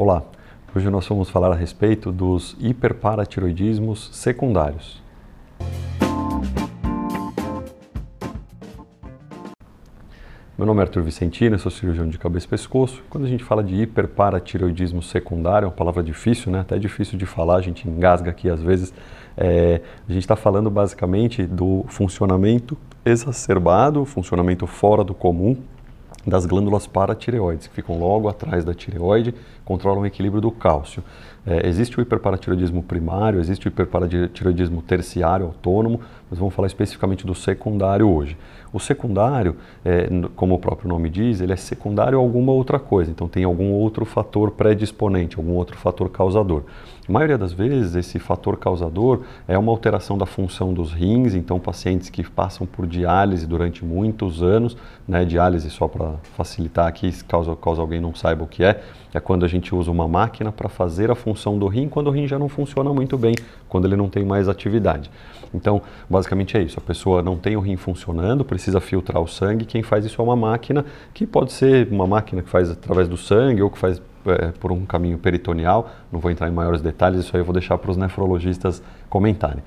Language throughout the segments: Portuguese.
Olá, hoje nós vamos falar a respeito dos hiperparatiroidismos secundários. Meu nome é Arthur Vicentino, sou cirurgião de cabeça e pescoço. Quando a gente fala de hiperparatiroidismo secundário, é uma palavra difícil, né? até difícil de falar, a gente engasga aqui às vezes. É, a gente está falando basicamente do funcionamento exacerbado, funcionamento fora do comum das glândulas paratireoides, que ficam logo atrás da tireoide, controlam o equilíbrio do cálcio. É, existe o hiperparatiroidismo primário, existe o hiperparatiroidismo terciário autônomo, mas vamos falar especificamente do secundário hoje. O secundário, é, como o próprio nome diz, ele é secundário a alguma outra coisa, então tem algum outro fator predisponente, algum outro fator causador. A maioria das vezes, esse fator causador é uma alteração da função dos rins, então pacientes que passam por diálise durante muitos anos, né, diálise só para facilitar aqui, caso, caso alguém não saiba o que é, é quando a gente usa uma máquina para fazer a função do rim quando o rim já não funciona muito bem, quando ele não tem mais atividade. Então, basicamente é isso, a pessoa não tem o rim funcionando, precisa filtrar o sangue, quem faz isso é uma máquina, que pode ser uma máquina que faz através do sangue ou que faz é, por um caminho peritoneal, não vou entrar em maiores detalhes, isso aí eu vou deixar para os nefrologistas comentarem.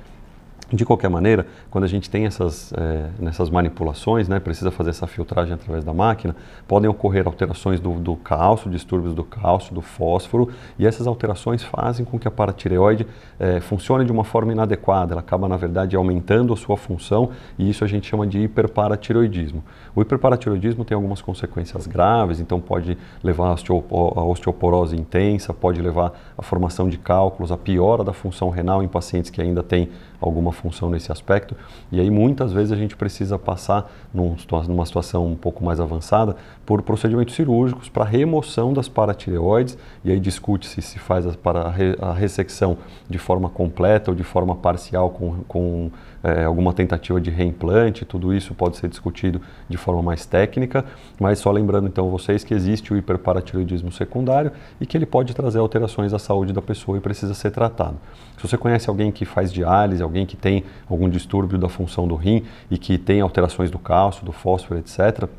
De qualquer maneira, quando a gente tem essas, é, nessas manipulações, né, precisa fazer essa filtragem através da máquina, podem ocorrer alterações do, do cálcio, distúrbios do cálcio, do fósforo, e essas alterações fazem com que a paratireoide é, funcione de uma forma inadequada. Ela acaba, na verdade, aumentando a sua função, e isso a gente chama de hiperparatiroidismo. O hiperparatiroidismo tem algumas consequências graves, então pode levar a osteoporose intensa, pode levar à formação de cálculos, a piora da função renal em pacientes que ainda têm alguma função nesse aspecto. E aí muitas vezes a gente precisa passar num, numa situação um pouco mais avançada por procedimentos cirúrgicos para remoção das paratireoides e aí discute-se se faz a, para a ressecção de forma completa ou de forma parcial com, com é, alguma tentativa de reimplante, tudo isso pode ser discutido de forma mais técnica, mas só lembrando então vocês que existe o hiperparatiroidismo secundário e que ele pode trazer alterações à saúde da pessoa e precisa ser tratado. Se você conhece alguém que faz diálise, alguém que tem algum distúrbio da função do rim e que tem alterações do cálcio, do fósforo, etc.,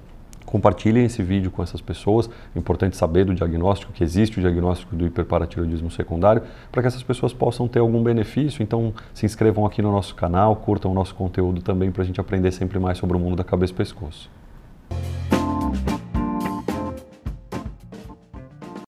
compartilhem esse vídeo com essas pessoas. É importante saber do diagnóstico, que existe o diagnóstico do hiperparatiroidismo secundário, para que essas pessoas possam ter algum benefício. Então, se inscrevam aqui no nosso canal, curtam o nosso conteúdo também para a gente aprender sempre mais sobre o mundo da cabeça e pescoço.